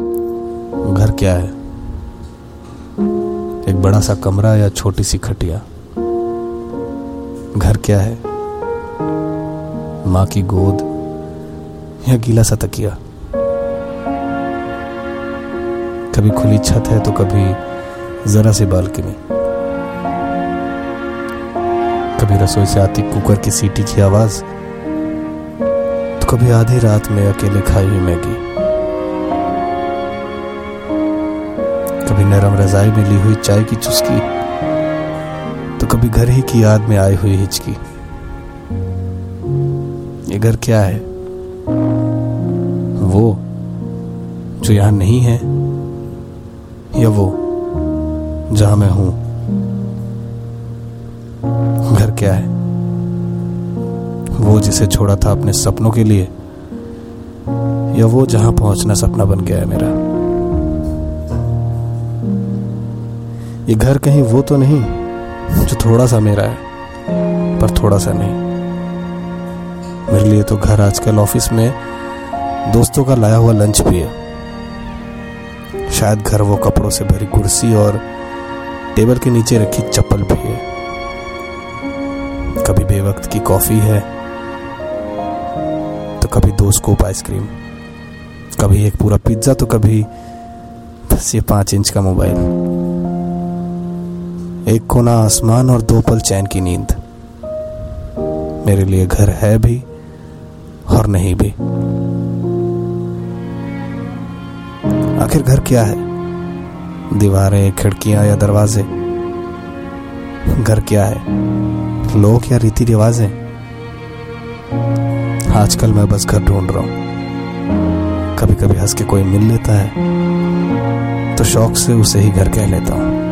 घर क्या है? एक बड़ा सा कमरा या छोटी सी खटिया? घर क्या है? माँ की गोद या गीला सा तकिया? कभी खुली छत है तो कभी जरा सी बालकनी। कभी रसोई से आती कुकर की सीटी की आवाज़। तो कभी आधी रात में अकेले खाई हुई मैगी। कभी नरम रजाई में ली हुई चाय की चुस्की तो कभी घर ही की याद में आई हुई हिचकी। ये घर क्या है? वो, जो यहाँ नहीं है, या वो, जहाँ मैं हूँ? घर क्या है? वो जिसे छोड़ा था अपने सपनों के लिए, या वो जहाँ पहुँचना सपना बन गया है मेरा? ये घर कहीं वो तो नहीं, जो थोड़ा सा मेरा है, पर थोड़ा सा नहीं। मेरे लिए तो घर आजकल ऑफ़िस में दोस्तों का लाया हुआ लंच भी है। शायद घर वो कपड़ों से भरी कुर्सी और टेबल के नीचे रखी चप्पल भी है। कभी बेवक्त की कॉफ़ी है तो कभी दो स्कूप आइसक्रीम, कभी एक पूरा पिज्जा तो कभी बस ये पाँच इंच का मोबाइल। एक कोना आसमान और दो पल चैन की नींद। मेरे लिए घर है भी और नहीं भी। आखिर घर क्या है? दीवारें, खिड़कियाँ या दरवाजे? घर क्या है? लोग या रीति रिवाजें? आजकल मैं बस घर ढूंढ रहा हूँ। कभी कभी हंस के कोई मिल लेता है तो शौक से उसे ही घर कह लेता हूँ।